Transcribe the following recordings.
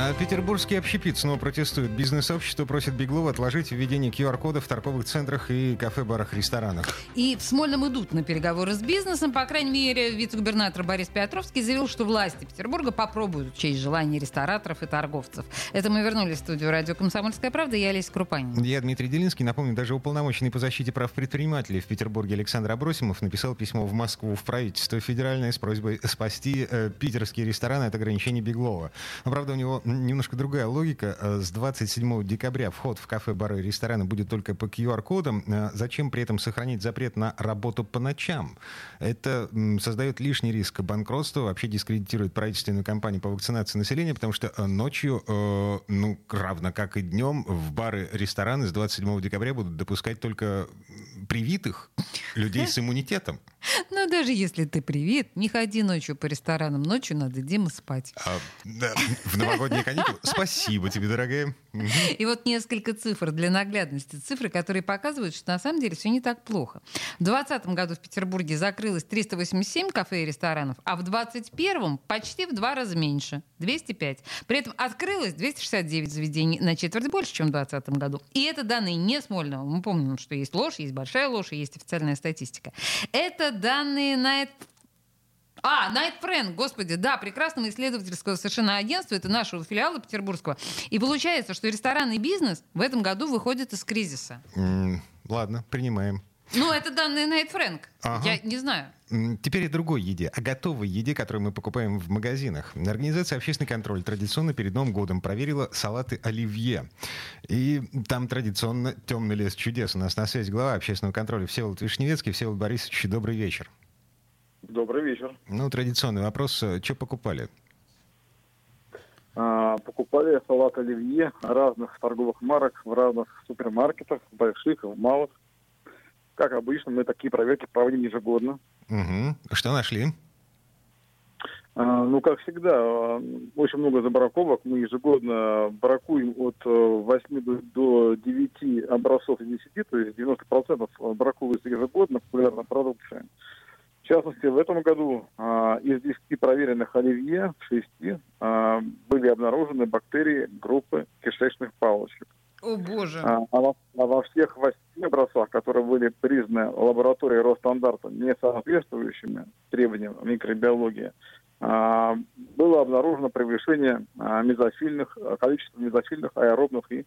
А петербургский общепит снова протестует. Бизнес-сообщество просит Беглова отложить введение QR-кодов в торговых центрах и кафе-барах, ресторанах. И в Смольном идут на переговоры с бизнесом. По крайней мере, вице-губернатор Борис Петровский заявил, что власти Петербурга попробуют учесть желания рестораторов и торговцев. Это мы вернулись в студию радио «Комсомольская правда». Я Олеся Крупанин. Я Дмитрий Делинский. Напомню, даже уполномоченный по защите прав предпринимателей в Петербурге Александр Абросимов написал письмо в Москву в правительство федеральное с просьбой спасти э, питерские рестораны от ограничений Беглова. Но, правда, у него немножко другая логика. Э, с 27 декабря вход в кафе, бары и рестораны будет только по QR-кодам. Э, зачем при этом сохранить запрет на работу по ночам? Это создает лишний риск банкротства, вообще дискредитирует правительственную кампанию по вакцинации населения, потому что э, ночью, ну, равно как и днем, в бары, рестораны с 27 декабря будут допускать только привитых людей с иммунитетом. Ну, даже если ты привит, не ходи ночью по ресторанам. Ночью надо, Дима, спать. А, да, в новогодние каникулы. Спасибо тебе, дорогая. И вот несколько цифр для наглядности. Цифры, которые показывают, что на самом деле все не так плохо. В 2020 году в Петербурге закрылось 387 кафе и ресторанов, а в 2021 почти в два раза меньше. 205. При этом открылось 269 заведений, на четверть больше, чем в 2020 году. И это данные не Смольного. Мы помним, что есть ложь, есть большая ложь есть официальная статистика. Это данные на а, Найт Фрэнк, господи, да, прекрасного исследовательского совершенно агентства, это нашего филиала петербургского. И получается, что ресторанный бизнес в этом году выходит из кризиса. Mm, ладно, принимаем. Ну, это данные Найт Фрэнк. Ага. Я не знаю. Теперь о другой еде, о готовой еде, которую мы покупаем в магазинах. Организация «Общественный контроль» традиционно перед Новым годом проверила салаты оливье. И там традиционно темный лес чудес. У нас на связи глава общественного контроля Всеволод Вишневецкий. Всеволод Борисович, добрый вечер. Добрый вечер. Ну, традиционный вопрос. Что покупали? А, покупали салат оливье разных торговых марок в разных супермаркетах, в больших и в малых. Как обычно, мы такие проверки проводим ежегодно. Угу. Что нашли? А, ну, как всегда, очень много забраковок. Мы ежегодно бракуем от 8 э, до 9 образцов из 10, то есть 90% браковывается ежегодно популярной продукции. В частности, в этом году а, из 10 проверенных оливье, 6 а, были обнаружены бактерии группы кишечных палочек. О боже! А, а, во, а во всех восьми образцах, которые были признаны лабораторией Росстандарта не соответствующими требованиям микробиологии, а, было обнаружено превышение а, мезофильных, количества мезофильных, аэробных и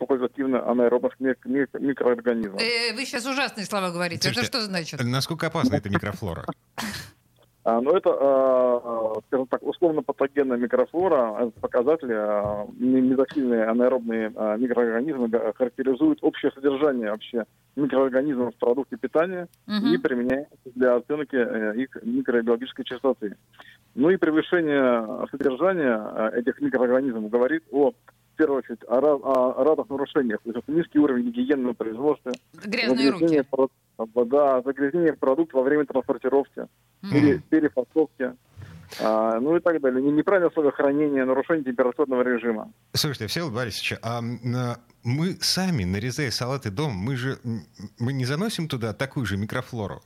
факультативно анаэробных микроорганизмов. Э, вы сейчас ужасные слова говорите. Слушайте, это что значит? Насколько опасна эта микрофлора? А, ну, это, а, скажем так, условно-патогенная микрофлора. Это показатели, а, мезофильные анаэробные микроорганизмы характеризуют общее содержание вообще микроорганизмов в продукте питания угу. и применяются для оценки э, их микробиологической частоты. Ну и превышение содержания этих микроорганизмов говорит о первую очередь, о, о, о разных нарушениях. То есть это низкий уровень гигиены производства. Грязные руки. Да, загрязнение продукта во время транспортировки, mm. перефасовки. А, ну и так далее. Неправильное условия хранения, нарушение температурного режима. Слушайте, Всеволод Борисович, а мы сами, нарезая салаты дома, мы же мы не заносим туда такую же микрофлору?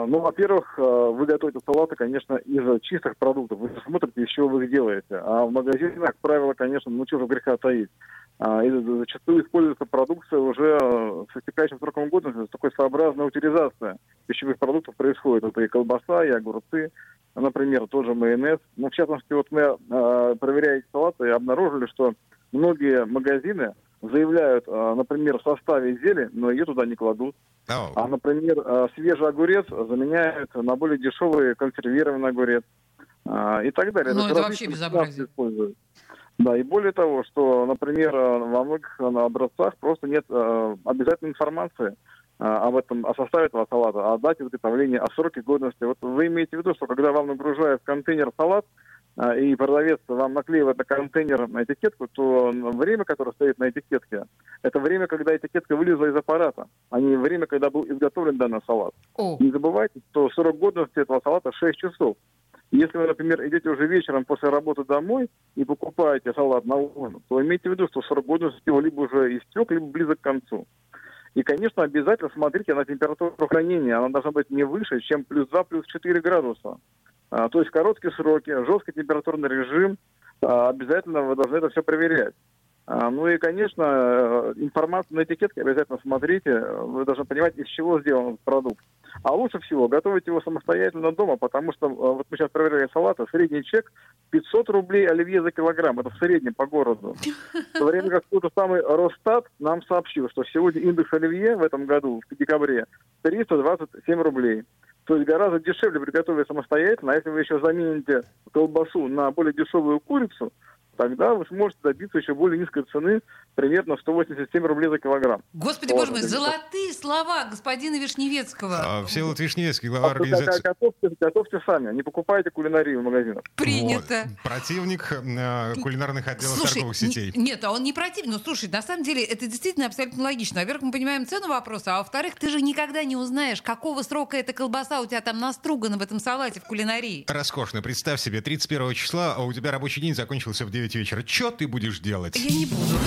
А, ну, во-первых, э, вы готовите салаты, конечно, из чистых продуктов. Вы смотрите, из чего вы их делаете. А в магазинах, как правило, конечно, ну, чего греха таить. А, и зачастую используется продукция уже э, с истекающим сроком годности, такой своеобразная утилизация пищевых продуктов происходит. Это и колбаса, и огурцы, например, тоже майонез. Ну, в частности, вот мы, э, проверяя эти салаты, обнаружили, что многие магазины заявляют, например, в составе зелень, но ее туда не кладут. Oh. А, например, э, свежий огурец заменяют на более дешевый консервированный огурец а, и так далее. Ну, это, это вообще безобразие. Используют. Да, и более того, что, например, э, во многих э, образцах просто нет обязательной информации об этом, о составе этого салата, о дате изготовления, о сроке годности. Вот вы имеете в виду, что когда вам нагружают в контейнер салат, а, и продавец вам наклеивает на контейнер на этикетку, то время, которое стоит на этикетке, это время, когда этикетка вылезла из аппарата, а не время, когда был изготовлен данный салат. О. Не забывайте, что срок годности этого салата 6 часов. Если вы, например, идете уже вечером после работы домой и покупаете салат на ужин, то имейте в виду, что срок годности его либо уже истек, либо близок к концу. И, конечно, обязательно смотрите на температуру хранения. Она должна быть не выше, чем плюс 2, плюс 4 градуса. А, то есть короткие сроки, жесткий температурный режим. А, обязательно вы должны это все проверять. А, ну и, конечно, э, информацию на этикетке обязательно смотрите. Вы должны понимать, из чего сделан этот продукт. А лучше всего готовить его самостоятельно дома, потому что э, вот мы сейчас проверяли салаты, средний чек 500 рублей оливье за килограмм. Это в среднем по городу. В то время как тот самый Росстат нам сообщил, что сегодня индекс оливье в этом году, в декабре, 327 рублей. То есть гораздо дешевле приготовить самостоятельно. А если вы еще замените колбасу на более дешевую курицу, тогда вы сможете добиться еще более низкой цены, примерно 187 рублей за килограмм. Господи, боже мой, золотые слова господина Вишневецкого. А, Всеволод Вишневецкий, глава А организации... Готовьте, готовьте сами, не покупайте кулинарию в магазинах. Принято. Вот. Противник э, кулинарных отделов Слушай, торговых сетей. н- нет, а он не противный. Ну, слушай, на самом деле это действительно абсолютно логично. Во-первых, мы понимаем цену вопроса, а во-вторых, ты же никогда не узнаешь, какого срока эта колбаса у тебя там настругана в этом салате в кулинарии. Роскошно. Представь себе, 31 числа, а у тебя рабочий день закончился в 9 вечера. Что ты будешь делать? Я не буду.